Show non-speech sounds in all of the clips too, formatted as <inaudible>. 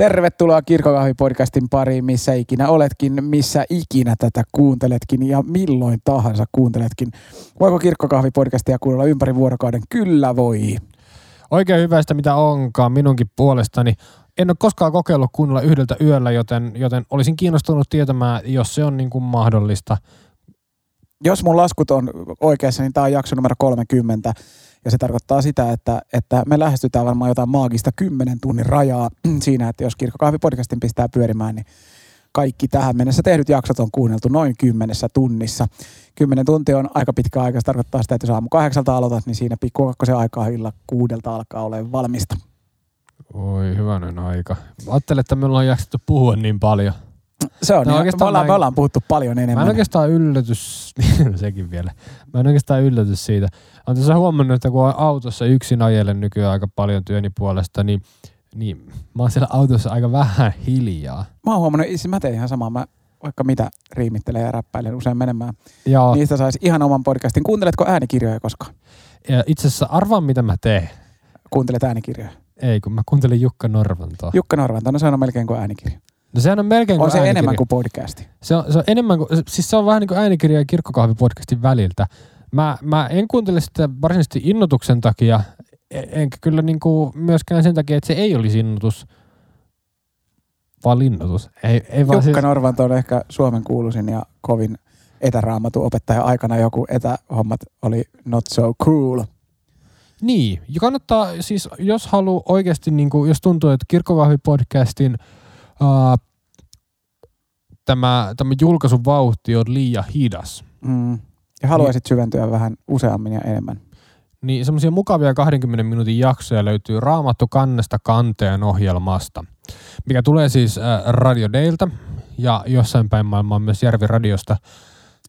Tervetuloa Kirkokahvi-podcastin pariin, missä ikinä oletkin, missä ikinä tätä kuunteletkin ja milloin tahansa kuunteletkin. Voiko Kirkkokahvi-podcastia kuunnella ympäri vuorokauden? Kyllä voi. Oikein hyvästä mitä onkaan minunkin puolestani. En ole koskaan kokeillut kuunnella yhdeltä yöllä, joten, joten olisin kiinnostunut tietämään, jos se on niin kuin mahdollista. Jos mun laskut on oikeassa, niin tämä on jakso numero 30. Ja se tarkoittaa sitä, että, että me lähestytään varmaan jotain maagista 10 tunnin rajaa <clears throat> siinä, että jos Kirkkokahvi-podcastin pistää pyörimään, niin kaikki tähän mennessä tehdyt jaksot on kuunneltu noin kymmenessä tunnissa. Kymmenen tuntia on aika pitkä aika. Se tarkoittaa sitä, että jos aamu kahdeksalta aloitat, niin siinä pikku se aikaa illa kuudelta alkaa olemaan valmista. Oi, hyvänen aika. Ajattelen, että me ollaan jaksettu puhua niin paljon. Se on, no, oikeastaan me, ollaan, me ollaan puhuttu paljon enemmän. Mä en oikeastaan yllätys, <laughs> sekin vielä. Mä en oikeastaan yllätys siitä. Olen tässä huomannut, että kun on autossa yksin ajelen nykyään aika paljon työni puolesta, niin, niin mä oon siellä autossa aika vähän hiljaa. Mä oon huomannut, siis mä teen ihan samaa. Mä vaikka mitä riimittelen ja räppäilen usein menemään. Joo. Niistä saisi ihan oman podcastin. Kuunteletko äänikirjoja koskaan? Ja itse asiassa arvaan, mitä mä teen. Kuuntelet äänikirjoja? Ei, kun mä kuuntelin Jukka Norvantoa. Jukka Norvantoa, no se on melkein kuin äänikirja. No sehän on melkein kuin On se äänikirja. enemmän kuin podcasti. Se on, se on enemmän kuin, siis se on vähän niin kuin äänikirja ja kirkkokahvipodcastin väliltä. Mä, mä en kuuntele sitä varsinaisesti innotuksen takia, e- enkä kyllä niin kuin myöskään sen takia, että se ei olisi innotus, vaan linnoitus. Ei, ei vaan Jukka siis... Norvanto on ehkä Suomen kuuluisin ja kovin etäraamatu opettaja aikana joku etähommat oli not so cool. Niin, ja kannattaa siis, jos haluaa oikeasti, niin kuin, jos tuntuu, että Kirkkovahvi-podcastin uh, tämä, tämä julkaisuvauhti on liian hidas. Mm. Ja haluaisit niin, syventyä vähän useammin ja enemmän. Niin semmoisia mukavia 20 minuutin jaksoja löytyy Raamattu kannesta kanteen ohjelmasta, mikä tulee siis äh, Radio Dayltä ja jossain päin maailmaa myös Järvi Radiosta.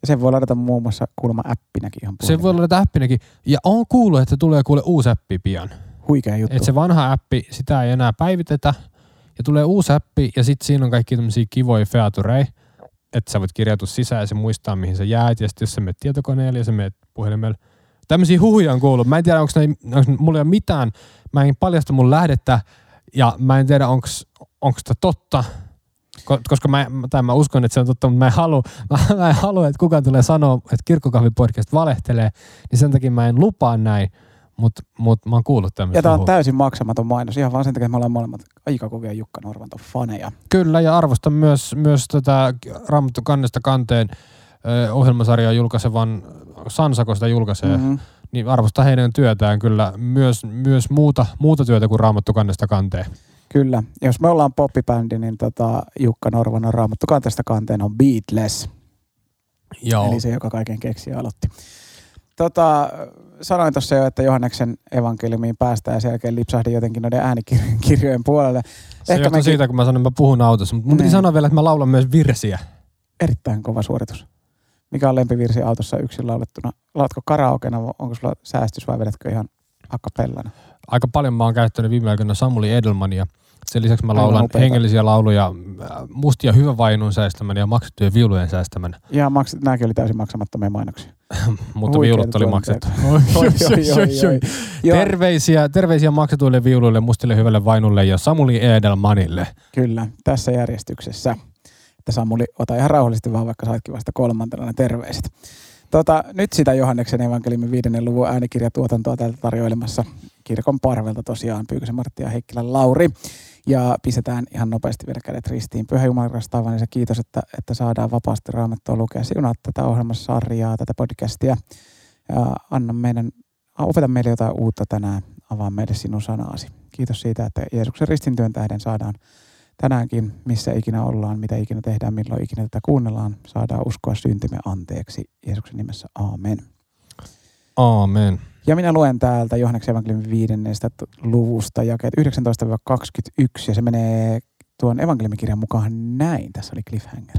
Sen voi ladata muun muassa kuulemma appinakin ihan Se voi ladata appinakin. Ja on kuullut, että tulee kuule uusi appi pian. Huikea juttu. Et se vanha appi, sitä ei enää päivitetä. Ja tulee uusi appi ja sitten siinä on kaikki tämmöisiä kivoja featureja että sä voit kirjautua sisään ja se muistaa, mihin sä jäät. Ja sitten jos sä menet tietokoneelle ja sä menet puhelimelle. Tämmöisiä huhuja on kuullut. Mä en tiedä, onko, mulla ei ole mitään. Mä en paljasta mun lähdettä ja mä en tiedä, onko tämä totta. Koska mä, tai mä uskon, että se on totta, mutta mä en halua, mä, mä en halua että kukaan tulee sanoa, että kirkkokahvipodcast valehtelee, niin sen takia mä en lupaa näin. Mutta mut, mä oon kuullut tämmöistä. Ja tämä on täysin maksamaton mainos, ihan vaan sen takia, että me ollaan molemmat aika kovia Jukka Norvanto faneja. Kyllä, ja arvostan myös, myös tätä Raamattu kannesta kanteen ö, ohjelmasarjaa julkaisevan, Sansako sitä julkaisee, mm-hmm. niin arvostan heidän työtään kyllä myös, myös muuta, muuta työtä kuin Raamattu kannesta kanteen. Kyllä. Jos me ollaan poppibändi, niin tota, Jukka Norvan Raamattu kanteesta kanteen on Beatles. Joo. Eli se, joka kaiken keksi ja aloitti. Tota, sanoin tuossa jo, että Johanneksen evankeliumiin päästään ja sen jälkeen lipsahdin jotenkin noiden äänikirjojen puolelle. Se Ehkä mekin... siitä, kun mä sanoin, että mä puhun autossa, mutta mun piti niin. sanoa vielä, että mä laulan myös virsiä. Erittäin kova suoritus. Mikä on lempivirsi autossa yksin laulettuna? Laulatko karaokena, onko sulla säästys vai vedätkö ihan akapellana? Aika paljon mä oon käyttänyt viime aikoina Samuli Edelmania – sen lisäksi mä laulan hengellisiä lauluja mustia hyvä vainun säästämän ja maksettujen viulujen säästämän. Ja maks- nämäkin oli täysin maksamattomia mainoksia. <laughs> Mutta viulut oli maksettu. terveisiä, terveisiä maksetuille viuluille, mustille hyvälle vainulle ja Samuli Edelmanille. Kyllä, tässä järjestyksessä. Että Samuli, ota ihan rauhallisesti vaan, vaikka saitkin vasta kolmantena ne terveiset. Tota, nyt sitä Johanneksen evankeliumin viidennen luvun äänikirjatuotantoa täältä tarjoilemassa kirkon parvelta tosiaan Pyykösen Martti ja Heikkilän Lauri. Ja pistetään ihan nopeasti vielä kädet ristiin. Pyhä Jumala rastaavan se kiitos, että, että saadaan vapaasti raamattua lukea. Siunaa tätä ohjelmasarjaa, tätä podcastia. Ja anna meidän, opeta meille jotain uutta tänään. Avaa meille sinun sanaasi. Kiitos siitä, että Jeesuksen ristintyön tähden saadaan tänäänkin, missä ikinä ollaan, mitä ikinä tehdään, milloin ikinä tätä kuunnellaan, saadaan uskoa syntimme anteeksi. Jeesuksen nimessä, aamen. Aamen. Ja minä luen täältä Johanneksen evankeliumin viidennestä luvusta jakeet 19-21 ja se menee tuon evankeliumikirjan mukaan näin. Tässä oli cliffhanger.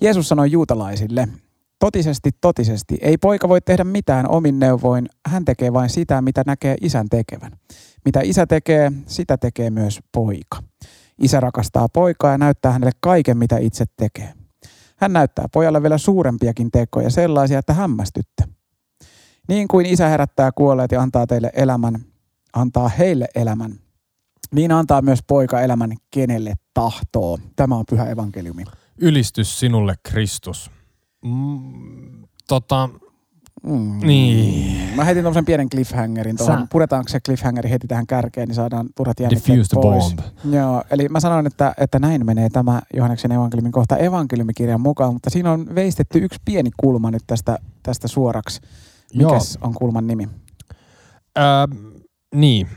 Jeesus sanoi juutalaisille, totisesti, totisesti, ei poika voi tehdä mitään omin neuvoin, hän tekee vain sitä, mitä näkee isän tekevän. Mitä isä tekee, sitä tekee myös poika. Isä rakastaa poikaa ja näyttää hänelle kaiken, mitä itse tekee. Hän näyttää pojalle vielä suurempiakin tekoja, sellaisia, että hämmästytte. Niin kuin isä herättää kuolleet ja antaa teille elämän, antaa heille elämän. Niin antaa myös poika elämän kenelle tahtoo. Tämä on pyhä evankeliumi. Ylistys sinulle, Kristus. Mm, tota, Mm. Niin. Mä heitin tuommoisen pienen cliffhangerin tuohon. Sä- Puretaanko se cliffhangeri heti tähän kärkeen, niin saadaan turhat jännitteet pois. bomb. Joo, eli mä sanoin, että, että näin menee tämä Johanneksen evankeliumin kohta evankeliumikirjan mukaan, mutta siinä on veistetty yksi pieni kulma nyt tästä, tästä suoraksi. Joo. Mikäs on kulman nimi? Öö, niin.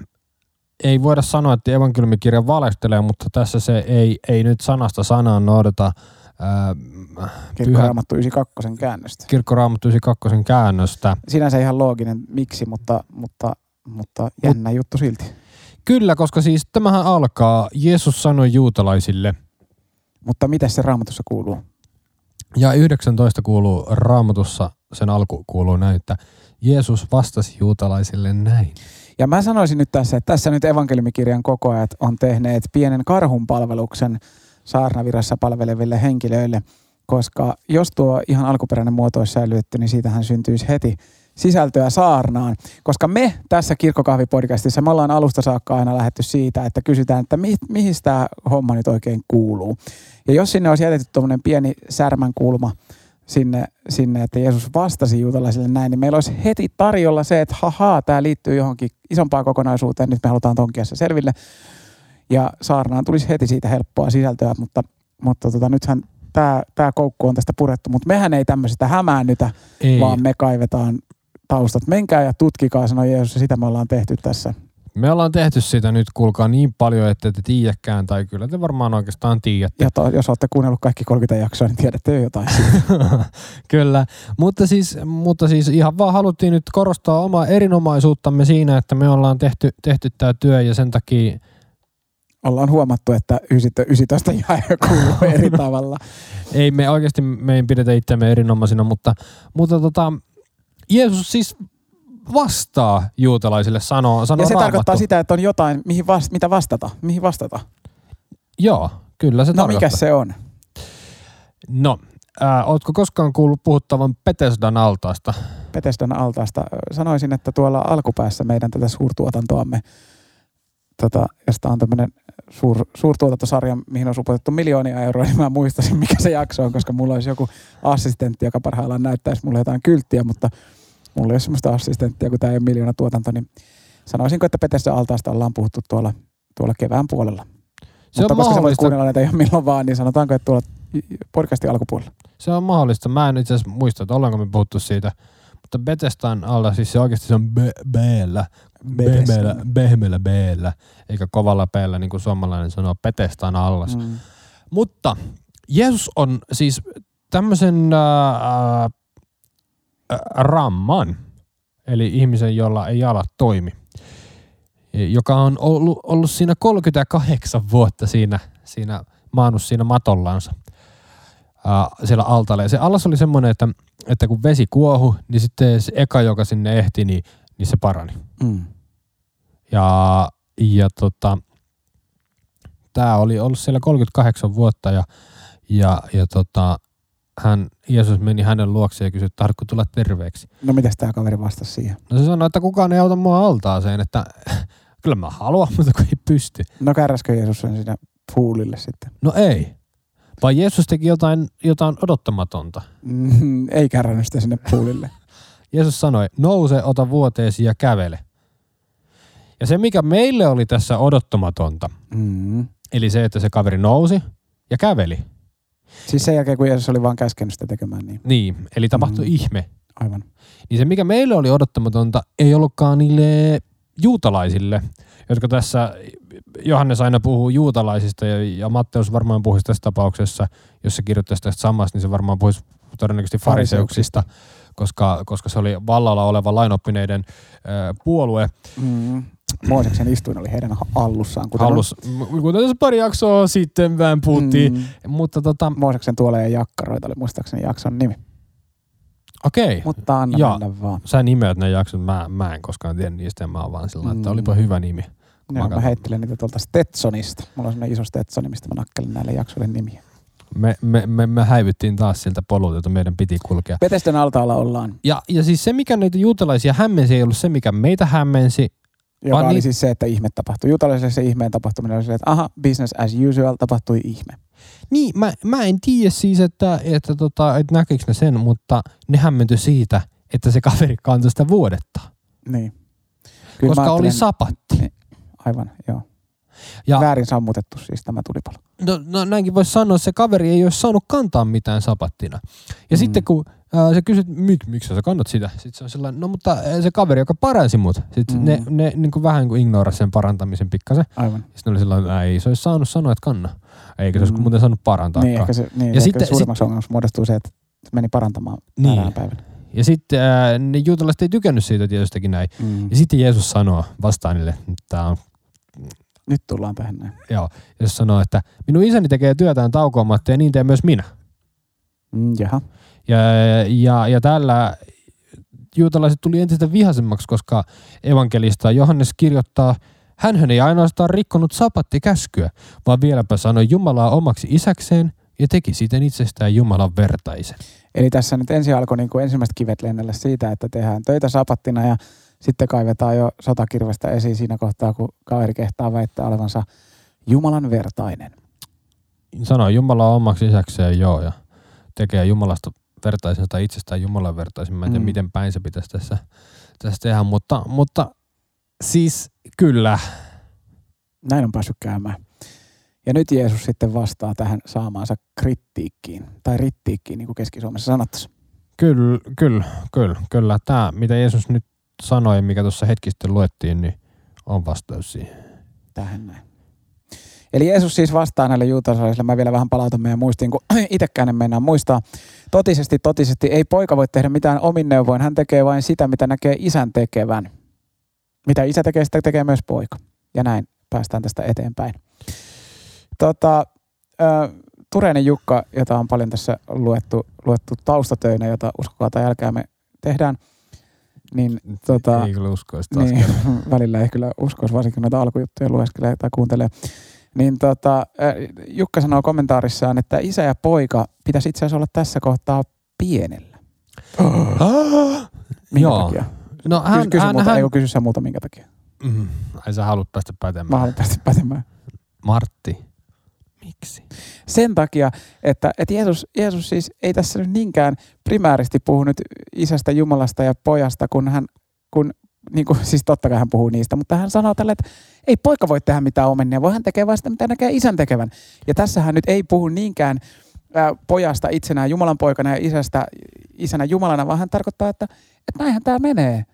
Ei voida sanoa, että evankeliumikirja valehtelee, mutta tässä se ei, ei nyt sanasta sanaan noudata öö, Kirkkoraamattu 92 käännöstä. kirkkoraamattu 92 käännöstä. Sinänsä ihan looginen miksi, mutta, mutta, mutta jännä juttu silti. Kyllä, koska siis tämähän alkaa, Jeesus sanoi juutalaisille, Mutta mitä se raamatussa kuuluu? ja 19 kuuluu raamatussa, sen alku kuuluu näin, että Jeesus vastasi juutalaisille näin. Ja mä sanoisin nyt tässä, että tässä nyt evankeliumikirjan kokoajat on tehneet pienen karhun palveluksen saarnavirassa palveleville henkilöille, koska jos tuo ihan alkuperäinen muoto olisi säilytetty, niin siitähän syntyisi heti sisältöä saarnaan. Koska me tässä Kirkkokahvipodcastissa, me ollaan alusta saakka aina lähetty siitä, että kysytään, että mi- mihin tämä homma nyt oikein kuuluu. Ja jos sinne olisi jätetty tuommoinen pieni särmän kulma sinne, sinne, että Jeesus vastasi juutalaisille näin, niin meillä olisi heti tarjolla se, että hahaa, tämä liittyy johonkin isompaan kokonaisuuteen, nyt me halutaan tonkia se selville. Ja saarnaan tulisi heti siitä helppoa sisältöä, mutta, mutta tota, nythän tämä, tämä koukku on tästä purettu, mutta mehän ei tämmöisestä hämäännytä, Ei, vaan me kaivetaan taustat. Menkää ja tutkikaa, sanoi Jeesus, ja sitä me ollaan tehty tässä. Me ollaan tehty sitä nyt, kuulkaa niin paljon, että te tiedäkään, tai kyllä te varmaan oikeastaan tiedätte. Ja to, jos olette kuunnellut kaikki 30 jaksoa, niin tiedätte jo jotain. <laughs> Kyllä, mutta siis, mutta siis ihan vaan haluttiin nyt korostaa omaa erinomaisuuttamme siinä, että me ollaan tehty, tehty tämä työ ja sen takia Ollaan huomattu, että 19 jae kuuluu <laughs> eri tavalla. ei me oikeasti me ei pidetä itseämme erinomaisina, mutta, mutta tota, Jeesus siis vastaa juutalaisille, sanoo, sanoo Ja se raamattu. tarkoittaa sitä, että on jotain, mihin vast, mitä vastata. Mihin vastata? Joo, kyllä se No tarkoittaa. mikä se on? No, ää, ootko koskaan kuullut puhuttavan Petesdan altaasta? Petesdan altaasta. Sanoisin, että tuolla alkupäässä meidän tätä suurtuotantoamme, tota, josta on tämmöinen suur, suurtuotantosarja, mihin on upotettu miljoonia euroa, <laughs> niin mä muistasin, mikä se jakso on, koska mulla olisi joku assistentti, joka parhaillaan näyttäisi mulle jotain kylttiä, mutta mulla ei ole semmoista assistenttia, kun tämä ei ole miljoona tuotanto, niin sanoisinko, että Petesdan altaasta ollaan puhuttu tuolla, tuolla kevään puolella. Se mutta on koska sä voit mahdollista. kuunnella näitä ihan milloin vaan, niin sanotaanko, että tuolla podcastin alkupuolella. Se on mahdollista. Mä en itse asiassa muista, että ollaanko me puhuttu siitä. Mutta Betestan alla, siis se oikeasti se on b- B-llä. Behmeellä, behmeellä B-llä, eikä kovalla p niin kuin suomalainen sanoo, Betestan allas. Mm. Mm. Mutta Jeesus on siis tämmöisen äh, äh, ramman, eli ihmisen, jolla ei jalat toimi, joka on ollut, ollut siinä 38 vuotta siinä, siinä maannut siinä matollansa äh, siellä altaalla. Ja se allas oli semmoinen, että, että kun vesi kuohu, niin sitten se eka, joka sinne ehti, niin, niin se parani. Mm. Ja, ja tota, tämä oli ollut siellä 38 vuotta ja, ja, ja tota, hän, Jeesus meni hänen luokseen ja kysyi, että tahdotko tulla terveeksi. No mitäs tämä kaveri vastasi siihen? No se sanoi, että kukaan ei auta mua altaaseen, että <laughs> kyllä mä haluan, mutta kun ei pysty. No kärräskö Jeesus sen sinne puulille sitten? No ei. Vai Jeesus teki jotain, jotain odottamatonta. Mm, ei kärrännyt sitä sinne puulille. <laughs> Jeesus sanoi, nouse, ota vuoteesi ja kävele. Ja se, mikä meille oli tässä odottamatonta, Mm. eli se, että se kaveri nousi ja käveli. Siis sen jälkeen, kun Jeesus oli vaan käskenyt sitä tekemään, niin Niin, eli tapahtui Mm. ihme. aivan. Niin se, mikä meille oli odottamatonta, ei ollutkaan niille juutalaisille, jotka tässä, Johannes aina puhuu juutalaisista ja, ja Matteus varmaan puhuisi tässä tapauksessa, jos se kirjoittaisi tästä samasta, niin se varmaan puhuisi todennäköisesti fariseuksista, koska, koska se oli vallalla oleva lainoppineiden ö, puolue. Mm. Mooseksen istuin oli heidän hallussaan. Kuten Hallus, m- kuten tässä pari jaksoa sitten vähän puhuttiin, Mm. mm. mutta tota, Mooseksen tuoleja jakkaroita oli muistaakseni jakson nimi. okei. Mutta anna Ja- mennä vaan. Sä nimeät ne jaksot, mä, mä en koskaan tiedä niistä mä oon vaan sillä lailla, että Mm. olipa hyvä nimi. Joo, mä katson. heittelen niitä tuolta Stetsonista. Mulla on sellainen iso Stetsoni, mistä mä nakkelen näille jaksoille nimiä. Me, me, me, me häivyttiin taas siltä polulta, jota meidän piti kulkea. Petestön altaalla ollaan. Ja, ja siis se, mikä näitä juutalaisia hämmensi, ei ollut se, mikä meitä hämmensi, Joka oli niin- siis se, että ihme tapahtui. Juutalaisille se ihmeen tapahtuminen oli se, että aha, business as usual, tapahtui ihme. Niin, mä, mä en tiedä siis, että, että, tota, että näkikö ne sen, mutta ne hämmentyi siitä, että se kaveri kantoi sitä vuodetta. Niin. koska mä oli sapatti. Aivan, joo. Ja Väärin sammutettu siis tämä tulipalo. no, no näinkin voisi sanoa, että se kaveri ei olisi saanut kantaa mitään sapattina. Ja Mm. sitten kun sä kysyt, Mik, miksi sä kannat sitä? Sitten se on sellainen, no mutta ää, se kaveri, joka paransi mut. Sitten Mm. ne, ne niin kuin vähän niin kuin ignorasi sen parantamisen pikkasen. Aivan. Sitten oli sellainen, että ei se olisi saanut sanoa, että kanna. Eikä se olisi Mm. muuten saanut parantaa. Niin, ehkä se, niin, Ja sitten- suurimmaksi ongelmaksi muodostuu se, että se meni parantamaan Niin. päivänä. Ja sitten ää, ne juutalaiset ei tykännyt siitä tietystikin näin. Mm. Ja sitten Jeesus sanoo vastaan niille, että tää on Nyt tullaan tähän näin. Joo, jos sanoo, että minun isäni tekee työtään taukoamatta ja niin teen myös minä. Mm, jaha. Ja, ja, ja tällä juutalaiset tuli entistä vihaisemmaksi, koska evankelista Johannes kirjoittaa, hän ei ainoastaan rikkonut sapattikäskyä, vaan vieläpä sanoi Jumalaa omaksi isäkseen ja teki siten itsestään Jumalan vertaisen. Eli tässä nyt ensin alkoi niin kuin ensimmäiset kivet lennellä siitä, että tehdään töitä sapattina ja sitten kaivetaan jo sotakirvestä esiin siinä kohtaa, kun kaveri kehtaa väittää olevansa Jumalan vertainen. Sanoi Jumalaa omaksi isäkseen, joo, ja tekee Jumalasta vertaisen tai itsestään Jumalan vertaisen. Mä en tiedä, Mm. miten päin se pitäisi tässä, tässä tehdä, mutta, mutta siis kyllä, Näin on päässyt käymään. Ja nyt Jeesus sitten vastaa tähän saamaansa kritiikkiin, tai rittiikkiin, niin kuin Keski-Suomessa sanottaisiin. Kyllä, kyllä, kyllä, kyllä. Tämä, mitä Jeesus nyt sanoi, mikä tuossa hetki sitten luettiin, niin on vastaus siihen. Tähän näin. Eli Jeesus siis vastaa näille juutalaisille. Mä vielä vähän palautan meidän muistiin, kun <clears throat> itsekään en mennä muistaa. Totisesti, totisesti, ei poika voi tehdä mitään omin neuvoin. Hän tekee vain sitä, mitä näkee isän tekevän. Mitä isä tekee, sitä tekee myös poika. Ja näin päästään tästä eteenpäin. Tota, äh, Tureinen Jukka, jota on paljon tässä luettu, luettu taustatöinä, jota uskokaa tai älkää me tehdään, niin tota, Ei kyllä uskoisi taas niin, <laughs> kerran. välillä ei kyllä uskoisi, varsinkin noita alkujuttuja lueskelee tai kuuntelee. Niin tota, Jukka sanoo kommentaarissaan, että isä ja poika pitäisi itse asiassa olla tässä kohtaa pienellä. Minkä Joo. takia? No Kysy, hän, kysy, hän, multa, hän, ei kysy sä multa minkä takia. Mm, ai sä haluat päästä Mä pätemään. haluan päästä pätemään. Martti, miksi? Sen takia, että, että Jeesus, Jeesus siis ei tässä nyt niinkään primääristi puhu nyt isästä, Jumalasta ja pojasta, kun hän, kun, niin kuin, siis totta kai hän puhuu niistä, mutta hän sanoo tälle, että ei poika voi tehdä mitään omenia, voi hän tekee vain sitä, mitä näkee isän tekevän. Ja tässä hän nyt ei puhu niinkään ää, pojasta itsenään Jumalan poikana ja isästä isänä Jumalana, vaan hän tarkoittaa, että, että näinhän tämä menee.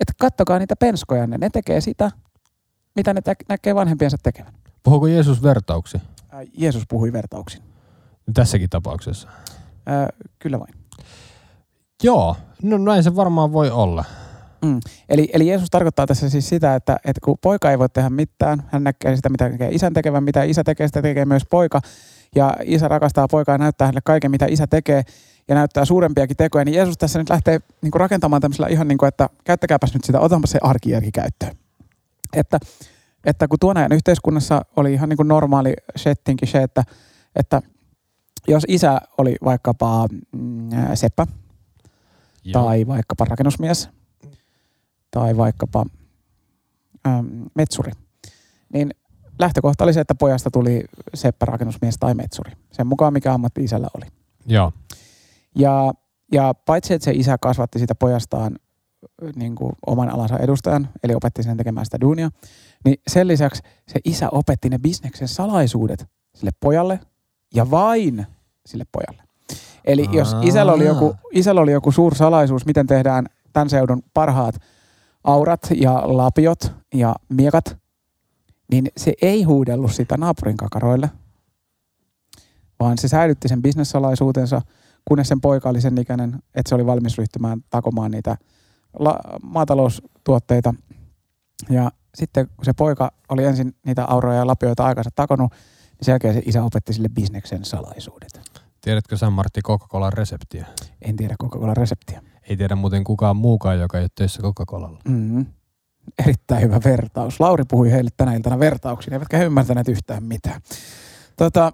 Että kattokaa niitä penskoja, ne tekee sitä, mitä ne tä- näkee vanhempiensa tekevän. Puhuuko Jeesus vertauksi Ää, Jeesus puhui vertauksin. tässäkin tapauksessa? Ää, kyllä vain. Joo, no näin se varmaan voi olla. Eli, eli Jeesus tarkoittaa tässä siis sitä, että, että kun poika ei voi tehdä mitään, hän näkee sitä, mitä näkee isän tekevän, mitä isä tekee, sitä tekee myös poika. Ja isä rakastaa poikaa ja näyttää hänelle kaiken, mitä isä tekee ja näyttää suurempiakin tekoja. Niin Jeesus tässä nyt lähtee niin kuin rakentamaan tämmöisellä ihan niin kuin, että käyttäkääpäs nyt sitä, otanpa se arkijärki käyttöön. Että, että kun tuon ajan yhteiskunnassa oli ihan niin kuin normaali settinkin se, että, että jos isä oli vaikkapa mm, seppä, Joo. tai vaikkapa rakennusmies tai vaikkapa äm, metsuri, niin lähtökohta oli se, että pojasta tuli seppä rakennusmies tai metsuri. Sen mukaan, mikä ammatti isällä oli. Joo. Ja, ja paitsi, että se isä kasvatti sitä pojastaan ö, niin kuin oman alansa edustajan, eli opetti sen tekemään sitä duunia, niin sen lisäksi se isä opetti ne bisneksen salaisuudet sille pojalle ja vain sille pojalle. Eli jos isällä oli, joku, isällä oli joku suur salaisuus, miten tehdään tämän seudun parhaat aurat ja lapiot ja miekat, niin se ei huudellut sitä naapurin kakaroille, vaan se säilytti sen bisnessalaisuutensa, kunnes sen poika oli sen ikäinen, että se oli valmis ryhtymään takomaan niitä la- maataloustuotteita. Ja sitten kun se poika oli ensin niitä auroja ja lapioita aikansa takonut, niin sen jälkeen se isä opetti sille bisneksen salaisuudet. Tiedätkö sä Martti Coca-Colan reseptiä? En tiedä Coca-Cola reseptiä. Ei tiedä muuten kukaan muukaan, joka ei ole töissä Coca-Colalla. Mm-hmm. Erittäin hyvä vertaus. Lauri puhui heille tänä iltana vertauksia, eivätkä he ymmärtäneet yhtään mitään. Tota,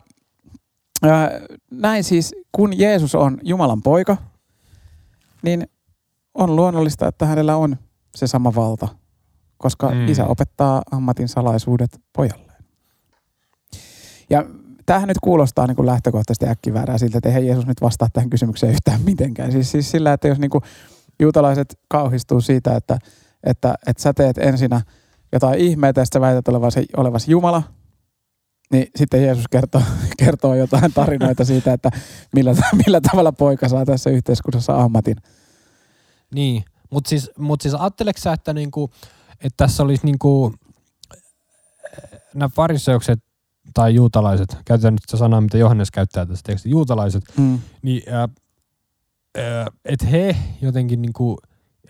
ää, näin siis, kun Jeesus on Jumalan poika, niin on luonnollista, että hänellä on se sama valta koska Mm. mm. isä opettaa ammatin salaisuudet pojalleen. Ja tämähän nyt kuulostaa niin kuin lähtökohtaisesti äkkiväärää siltä, että eihän Jeesus nyt vastaa tähän kysymykseen yhtään mitenkään. Siis, siis sillä, että jos niin kuin juutalaiset kauhistuu siitä, että, että, että sä teet ensinnä jotain ihmeitä ja sitten sä väität olevasi, olevasi Jumala, niin sitten Jeesus kertoo, <laughs> kertoo jotain tarinoita siitä, että millä, <laughs> millä tavalla poika saa tässä yhteiskunnassa ammatin. Niin, mutta siis, mut siis ajatteleksä, sä, että, niinku, että tässä olisi niinku, nämä fariseukset tai juutalaiset, käytetään nyt sitä sanaa, mitä Johannes käyttää tässä tekstissä, juutalaiset, Mm. niin että he jotenkin niinku,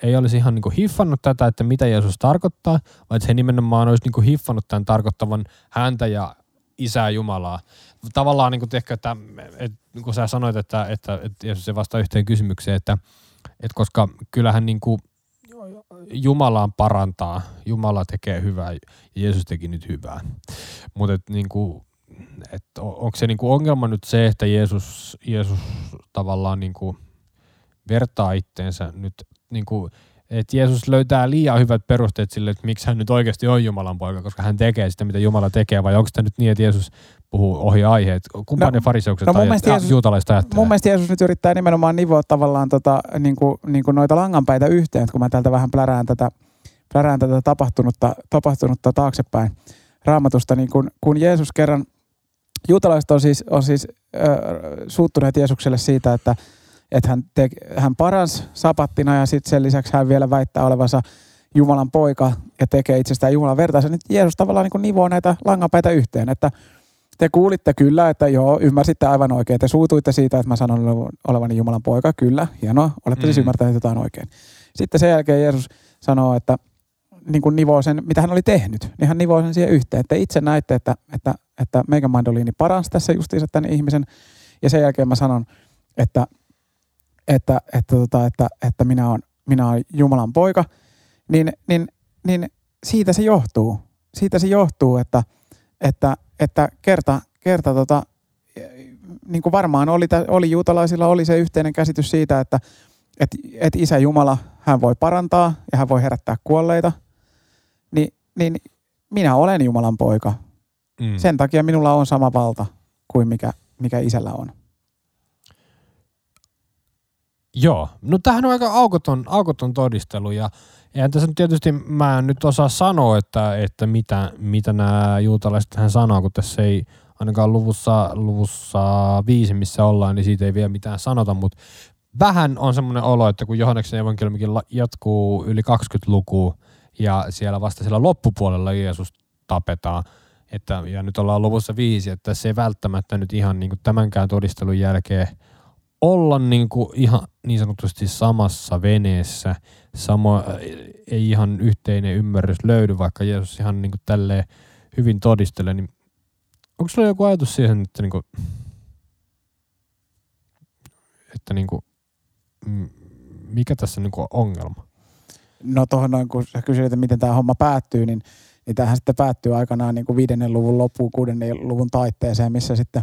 ei olisi ihan niinku hiffannut tätä, että mitä Jeesus tarkoittaa, vaan että he nimenomaan olisi niinku hiffannut tämän tarkoittavan häntä ja isää Jumalaa. Tavallaan niin kuin ehkä, että, että kun sä sanoit, että, että, että Jeesus ei vastaa yhteen kysymykseen, että, että koska kyllähän niin kuin Jumalaan parantaa, Jumala tekee hyvää Jeesus teki nyt hyvää. Mutta niin kuin, että onko se niin kuin ongelma nyt se, että Jeesus, Jeesus tavallaan niin kuin vertaa itteensä nyt, niin kuin, että Jeesus löytää liian hyvät perusteet sille, että miksi hän nyt oikeasti on Jumalan poika, koska hän tekee sitä, mitä Jumala tekee, vai onko tämä nyt niin, että Jeesus puhuu ohi aiheet? Kumpa No, ne fariseukset no mun ja Jeesus- juutalaiset ajattelee? Mun mielestä Jeesus nyt yrittää nimenomaan nivoa tavallaan tota, niin kuin, niin kuin noita langanpäitä yhteen, kun mä täältä vähän plärään tätä, plärään tätä tapahtunutta, tapahtunutta taaksepäin raamatusta, niin kun, kun Jeesus kerran, juutalaiset on siis, on siis äh, suuttuneet Jeesukselle siitä, että, että hän, te, hän paras sapattina ja sitten sen lisäksi hän vielä väittää olevansa Jumalan poika ja tekee itsestään Jumalan vertaisen. Nyt Jeesus tavallaan niin nivoo näitä langanpäitä yhteen, että te kuulitte kyllä, että joo, ymmärsitte aivan oikein. Te suutuitte siitä, että mä sanon olevani Jumalan poika. Kyllä, hienoa. Olette siis Mm. ymmärtäneet jotain oikein. Sitten sen jälkeen Jeesus sanoo, että niin kuin nivoo sen, mitä hän oli tehnyt, niin hän nivoo sen siihen yhteen. Te itse näitte, että, että, että meikä mandoliini paransi tässä justiinsa tämän ihmisen. Ja sen jälkeen mä sanon, että, että, että, tota, että, että minä, olen, minä olen Jumalan poika. Niin, niin, niin siitä se johtuu. Siitä se johtuu, että, että, että kerta, kerta tota, niin kuin varmaan oli, oli juutalaisilla oli se yhteinen käsitys siitä, että et, et isä Jumala, hän voi parantaa ja hän voi herättää kuolleita, niin, niin minä olen Jumalan poika. Mm. Sen takia minulla on sama valta kuin mikä, mikä isällä on. Joo, no tämähän on aika aukoton, aukoton todistelu ja eihän tässä nyt tietysti mä en nyt osaa sanoa, että, että mitä, mitä nämä juutalaiset hän sanoo, kun tässä ei ainakaan luvussa, luvussa viisi, missä ollaan, niin siitä ei vielä mitään sanota, mutta vähän on semmoinen olo, että kun Johanneksen evankeliumikin jatkuu yli 20 lukua ja siellä vasta siellä loppupuolella Jeesus tapetaan, että, ja nyt ollaan luvussa viisi, että tässä ei välttämättä nyt ihan niin tämänkään todistelun jälkeen olla niin kuin ihan niin sanotusti samassa veneessä, samo, ei ihan yhteinen ymmärrys löydy, vaikka Jeesus ihan niin kuin tälleen hyvin todistelee, niin onko sulla joku ajatus siihen, että, niin kuin, että niin kuin, mikä tässä niin kuin on ongelma? No tuohon noin, kun sä kysyit, että miten tämä homma päättyy, niin, niin tämähän sitten päättyy aikanaan niin kuin viidennen luvun loppuun, kuudennen luvun taitteeseen, missä sitten,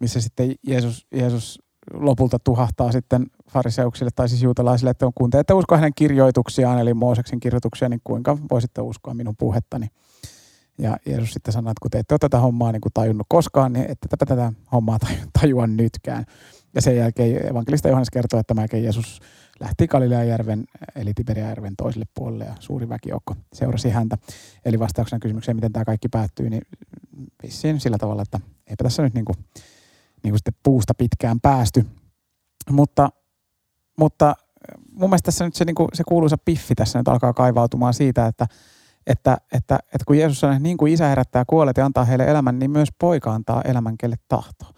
missä sitten Jeesus, Jeesus lopulta tuhahtaa sitten fariseuksille tai siis juutalaisille, että kun te ette usko hänen kirjoituksiaan, eli Mooseksen kirjoituksia, niin kuinka voisitte uskoa minun puhettani. Ja Jeesus sitten sanoi, että kun te ette ole tätä hommaa niin kuin tajunnut koskaan, niin ette tätä, tätä hommaa taju- tajua nytkään. Ja sen jälkeen evankelista Johannes kertoo, että tämäkin Jeesus lähti Galilean järven, eli Tiberiajärven toiselle puolelle ja suuri väkijoukko seurasi häntä. Eli vastauksena kysymykseen, miten tämä kaikki päättyy, niin vissiin sillä tavalla, että eipä tässä nyt niin kuin, niin kuin sitten puusta pitkään päästy. Mutta, mutta mun mielestä tässä nyt se, niin kuin, se kuuluisa piffi tässä nyt alkaa kaivautumaan siitä, että, että, että, että kun Jeesus sanoo, että niin kuin isä herättää kuolleet ja antaa heille elämän, niin myös poika antaa elämän, kelle tahtoo.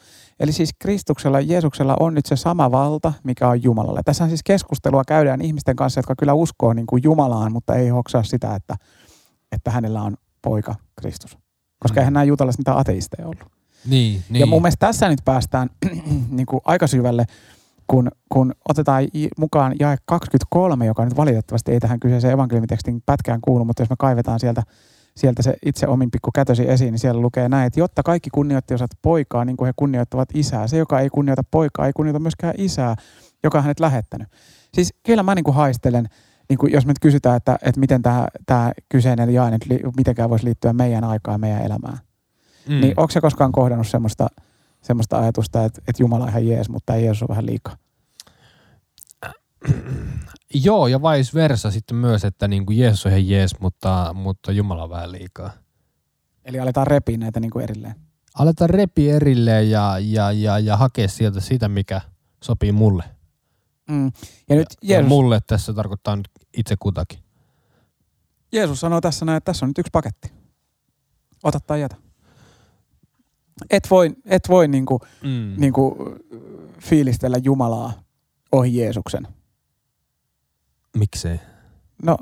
Eli siis Kristuksella, Jeesuksella on nyt se sama valta, mikä on Jumalalla. Tässä siis keskustelua käydään ihmisten kanssa, jotka kyllä uskoo niin kuin Jumalaan, mutta ei hoksaa sitä, että, että hänellä on poika Kristus. Koska Mm. eihän nämä juutalaiset mitään ateisteja ollut. Niin, niin. Ja mun mielestä tässä nyt päästään <clears throat> niin kuin aika syvälle, kun, kun otetaan mukaan jae 23, joka nyt valitettavasti ei tähän kyseiseen evankeliumitekstin pätkään kuulu, mutta jos me kaivetaan sieltä, sieltä se itse omin pikku kätösi esiin, niin siellä lukee näin, että jotta kaikki kunnioittivat poikaa niin kuin he kunnioittavat isää. Se, joka ei kunnioita poikaa, ei kunnioita myöskään isää, joka on hänet lähettänyt. Siis kyllä mä niin kuin haistelen, niin kuin jos me nyt kysytään, että, että miten tämä, tämä kyseinen jae nyt li, mitenkään voisi liittyä meidän aikaan ja meidän elämään, mm. niin onko se koskaan kohdannut semmoista, semmoista ajatusta, että, että Jumala on ihan jees, mutta ei Jeesus ole vähän liikaa? <clears throat> Joo, ja vice versa sitten myös, että niin kuin Jeesus on ihan jees, mutta, mutta Jumala on vähän liikaa. Eli aletaan repiä näitä niin kuin erilleen. Aletaan repi erilleen ja, ja, ja, ja hakea sieltä sitä, mikä sopii mulle. Mm. Ja nyt Ja Jeesus, mulle tässä tarkoittaa nyt itse kutakin. Jeesus sanoo tässä näin, että tässä on nyt yksi paketti. Ota tai jätä. Et voi, et voi niin kuin, Mm. niin kuin fiilistellä Jumalaa ohi Jeesuksen. Miksei? No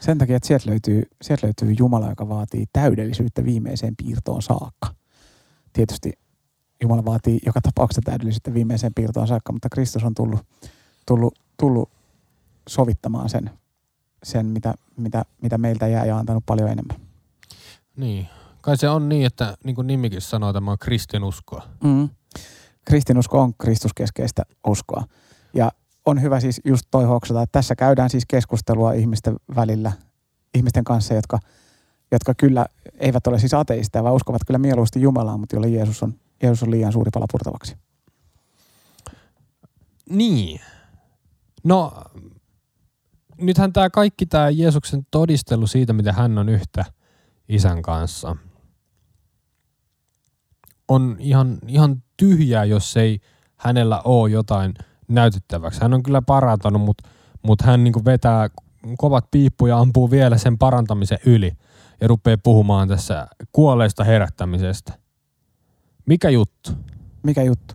sen takia, että sieltä löytyy, sieltä löytyy Jumala, joka vaatii täydellisyyttä viimeiseen piirtoon saakka. Tietysti Jumala vaatii joka tapauksessa täydellisyyttä viimeiseen piirtoon saakka, mutta Kristus on tullut, tullut, tullut sovittamaan sen, sen mitä, mitä, mitä meiltä jää ja antanut paljon enemmän. Niin. Kai se on niin, että niin kuin nimikin sanoo, tämä on kristinuskoa. Mm. Kristinusko on kristuskeskeistä uskoa. Ja on hyvä siis just toi hoksata, että tässä käydään siis keskustelua ihmisten välillä, ihmisten kanssa, jotka, jotka kyllä eivät ole siis ateisteja, vaan uskovat kyllä mieluusti Jumalaa, mutta jolle Jeesus on, Jeesus on liian suuri pala purtavaksi. Niin. No, nythän tämä kaikki tämä Jeesuksen todistelu siitä, miten hän on yhtä isän kanssa, on ihan, ihan tyhjää, jos ei hänellä ole jotain näytettäväksi. Hän on kyllä parantanut, mutta mut hän niinku vetää kovat piippuja ja ampuu vielä sen parantamisen yli ja rupeaa puhumaan tässä kuolleista herättämisestä. Mikä juttu? Mikä juttu?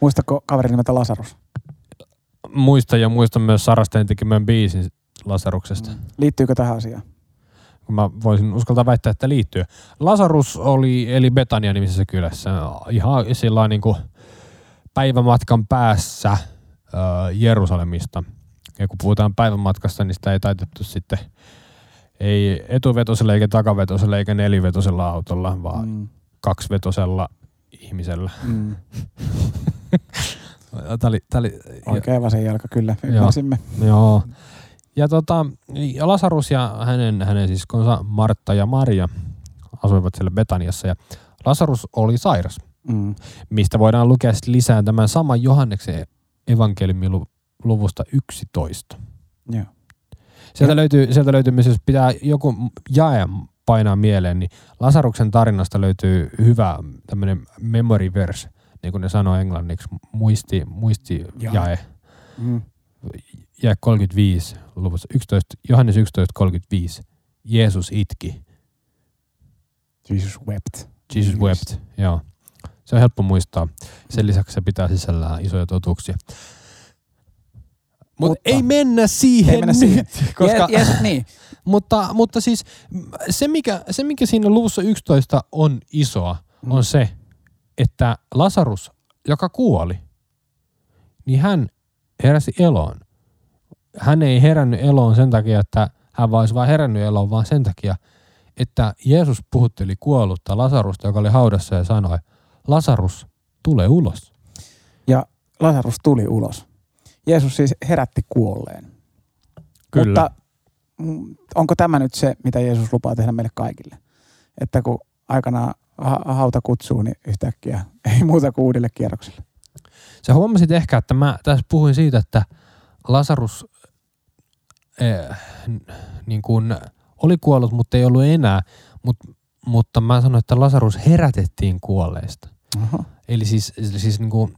Muistatko kaverin nimeltä Lasarus? muistan ja muistan myös Sarasteen tekemään biisin Lasaruksesta. Liittyykö tähän asiaan? Kun mä voisin uskaltaa väittää, että liittyy. Lasarus oli, eli Betania nimisessä kylässä, ihan sillä niin kuin päivämatkan päässä äh, Jerusalemista. Ja kun puhutaan päivämatkasta, niin sitä ei taitettu sitten ei etuvetosella eikä takavetosella eikä nelivetosella autolla, vaan mm. Kaksivetosella ihmisellä. Mm. <laughs> Tää oli, tää oli, Oikein vasen jalka, kyllä. Joo. Joo. Ja tota, Lasarus ja hänen, hänen siskonsa Martta ja Maria asuivat siellä Betaniassa ja Lasarus oli sairas, Mm. mistä voidaan lukea lisää tämän saman Johanneksen evankeliumin lu- luvusta 11. Joo. Sieltä Ja- löytyy, sieltä löytyy myös, jos pitää joku jae painaa mieleen, niin Lasaruksen tarinasta löytyy hyvä tämmöinen memory verse, niin kuin ne sanoo englanniksi, muisti, muisti Jae. jae. Mm. Ja 35 luvussa 11, Johannes 11.35. Jeesus itki. Jesus wept. Jesus wept. Joo. Se on helppo muistaa. Sen lisäksi se pitää sisällään isoja totuuksia. Mut Mutta- ei mennä siihen Ei mennä nyt, siihen. <laughs> koska, Yes, yes, niin. mutta, mutta siis se mikä, se, mikä siinä luvussa 11 on isoa, Mm. on se, että Lasarus, joka kuoli, niin hän heräsi eloon. Hän ei herännyt eloon sen takia, että hän vaan olisi vaan herännyt eloon, vaan sen takia, että Jeesus puhutteli kuollutta Lasarusta, joka oli haudassa ja sanoi, Lasarus, tule ulos. Ja Lasarus tuli ulos. Jeesus siis herätti kuolleen. Kyllä. Mutta mm, onko tämä nyt se, mitä Jeesus lupaa tehdä meille kaikille? Että kun aikanaan ha- hauta kutsuu, niin yhtäkkiä ei muuta kuin uudelle kierrokselle. Sä huomasit ehkä, että mä tässä puhuin siitä, että Lasarus eh, niin kuin oli kuollut, mutta ei ollut enää. Mut, mutta mä sanoin, että Lasarus herätettiin kuolleista. Oho. Eli siis, siis niin kuin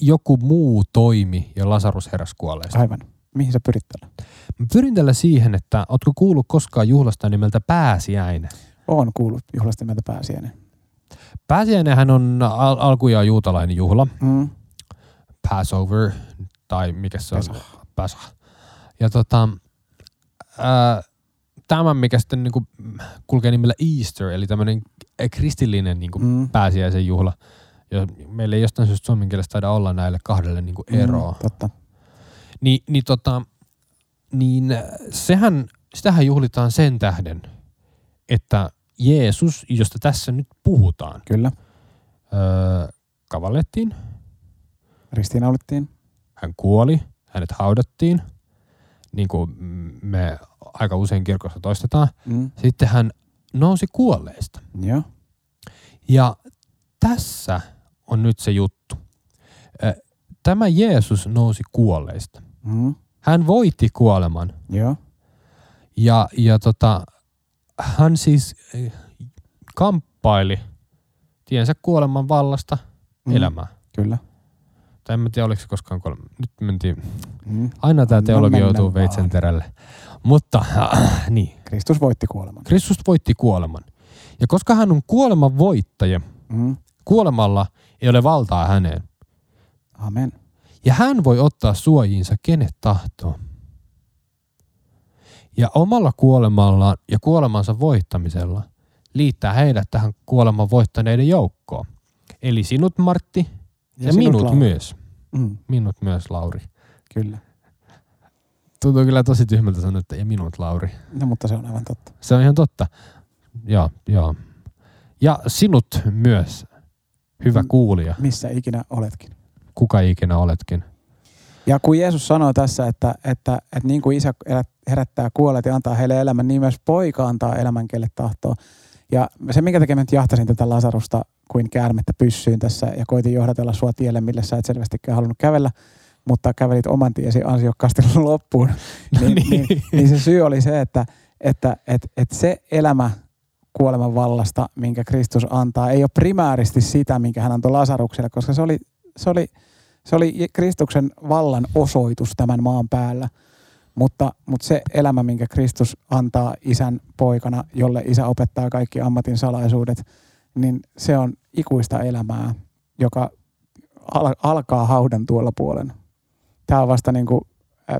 joku muu toimi ja Lasarus heräsi kuolleista. Aivan. Mihin sä pyrit tällä? Mä pyrin tällä siihen, että ootko kuullut koskaan juhlasta nimeltä pääsiäinen? Oon kuullut juhlasta nimeltä pääsiäinen. Pääsiäinenhän on al- alkujaan juutalainen juhla. Mm. Passover, tai mikä se on? Pesach. Pesach. Ja tota, ää, tämä, mikä sitten niinku kulkee nimellä Easter, eli tämmöinen kristillinen niinku Mm. pääsiäisen juhla. Ja meillä ei jostain syystä suomen kielessä taida olla näille kahdelle niinku eroa. Mm, totta. Ni, niin, tota, niin sehän, sitähän juhlitaan sen tähden, että Jeesus, josta tässä nyt puhutaan, Kyllä. öö, kavallettiin, Ristiinnaulittiin. hän kuoli, hänet haudattiin, niin kuin me aika usein kirkossa toistetaan. Mm. Sitten hän nousi kuolleista. Joo. Ja tässä on nyt se juttu. Tämä Jeesus nousi kuolleista. Mm. Hän voitti kuoleman. Joo. Ja, ja tota, hän siis eh, kamppaili tiensä kuoleman vallasta Mm. elämään. Kyllä. Tai en mä tiedä, oliko se koskaan kuolema. Nyt mentiin. Mm. Aina tämä No teologi joutuu veitsen terälle. Mutta äh, <clears throat> niin, Kristus voitti kuoleman. Kristus voitti kuoleman. Ja koska hän on kuoleman voittaja, Mm. kuolemalla ei ole valtaa häneen. Amen. Ja hän voi ottaa suojiinsa kenet tahtoo. Ja omalla kuolemallaan ja kuolemansa voittamisella liittää heidät tähän kuoleman voittaneiden joukkoon. Eli sinut Martti ja, ja sinut, minut Lauri. myös. Mm. Minut myös Lauri. Kyllä. Tuntuu kyllä tosi tyhmältä sanoa, että ja minut Lauri. No, mutta se on aivan totta. Se on ihan totta. Joo, joo. Ja sinut myös, hyvä Mm. kuulija, Missä ikinä oletkin. kuka ikinä oletkin. Ja kun Jeesus sanoo tässä, että, että, että niin kuin isä herättää kuolleet ja antaa heille elämän, niin myös poika antaa elämän, kelle tahtoo. Ja se, minkä takia mä nyt jahtasin tätä Lasarusta kuin käärmettä pyssyyn tässä ja koitin johdatella sua tielle, millä sä et selvästikään halunnut kävellä, mutta kävelit oman tiesi ansiokkaasti <laughs> loppuun. niin, <laughs> niin, niin se syy oli se, että, että, että, että se elämä kuoleman vallasta, minkä Kristus antaa, ei ole primääristi sitä, minkä hän antoi Lasarukselle, koska se oli, se oli, se oli Kristuksen vallan osoitus tämän maan päällä. Mutta, mutta se elämä, minkä Kristus antaa isän poikana, jolle isä opettaa kaikki ammatin salaisuudet, niin se on ikuista elämää, joka al- alkaa haudan tuolla puolen. Tämä on vasta niin kuin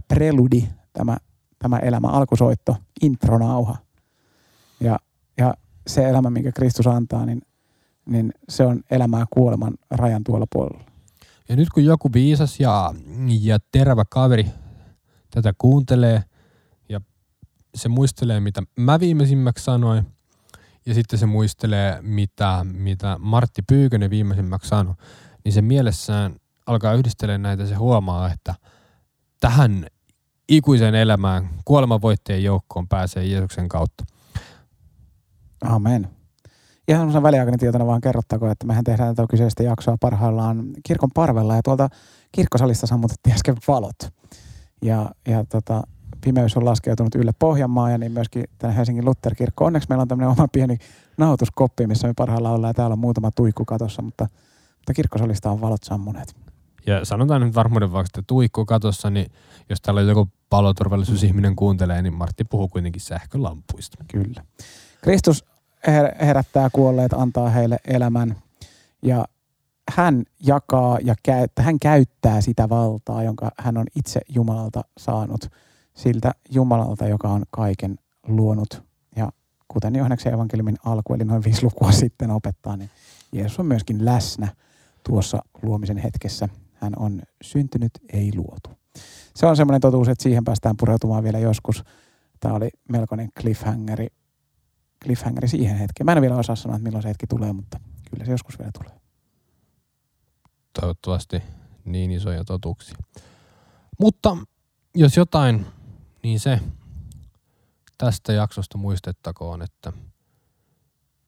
preludi, tämä, tämä elämä, alkusoitto, intronauha. Ja, ja se elämä, minkä Kristus antaa, niin, niin se on elämää kuoleman rajan tuolla puolella. Ja nyt kun joku viisas ja, ja terävä kaveri tätä kuuntelee ja se muistelee, mitä mä viimeisimmäksi sanoin, ja sitten se muistelee, mitä, mitä Martti Pyykönen viimeisimmäksi sanoi, niin se mielessään alkaa yhdistelemään näitä se huomaa, että tähän ikuiseen elämään kuolemanvoittajien joukkoon pääsee Jeesuksen kautta. Amen. Ihan semmoisen väliaikainen tietona vaan kerrottako, että mehän tehdään tätä kyseistä jaksoa parhaillaan kirkon parvella ja tuolta kirkkosalista sammutettiin äsken valot. Ja, ja tota, pimeys on laskeutunut ylle Pohjanmaa ja niin myöskin tänne Helsingin Lutherkirkko. Onneksi meillä on tämmöinen oma pieni nauhoituskoppi, missä me parhaillaan ollaan ja täällä on muutama tuikku katossa, mutta, mutta kirkkosalista on valot sammuneet. Ja sanotaan nyt varmuuden vuoksi, että tuikku katossa, niin jos täällä joku paloturvallisuusihminen kuuntelee, niin Martti puhuu kuitenkin sähkölampuista. Kyllä. Kristus herättää kuolleet, antaa heille elämän ja hän jakaa ja käyttää, hän käyttää sitä valtaa, jonka hän on itse Jumalalta saanut, siltä Jumalalta, joka on kaiken luonut. Ja kuten Johanneksen evankeliumin alku, eli noin viisi lukua sitten opettaa, niin Jeesus on myöskin läsnä tuossa luomisen hetkessä. Hän on syntynyt, ei luotu. Se on semmoinen totuus, että siihen päästään pureutumaan vielä joskus. Tämä oli melkoinen cliffhangeri, cliffhangeri siihen hetkeen. Mä en vielä osaa sanoa, että milloin se hetki tulee, mutta kyllä se joskus vielä tulee. Toivottavasti niin isoja totuuksia. Mutta jos jotain, niin se tästä jaksosta muistettakoon, että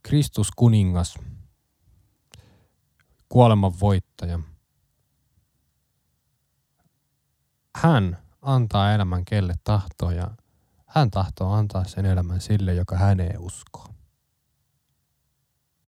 Kristus kuningas, kuoleman voittaja, hän antaa elämän kelle tahtoo ja hän tahtoo antaa sen elämän sille, joka häneen uskoo.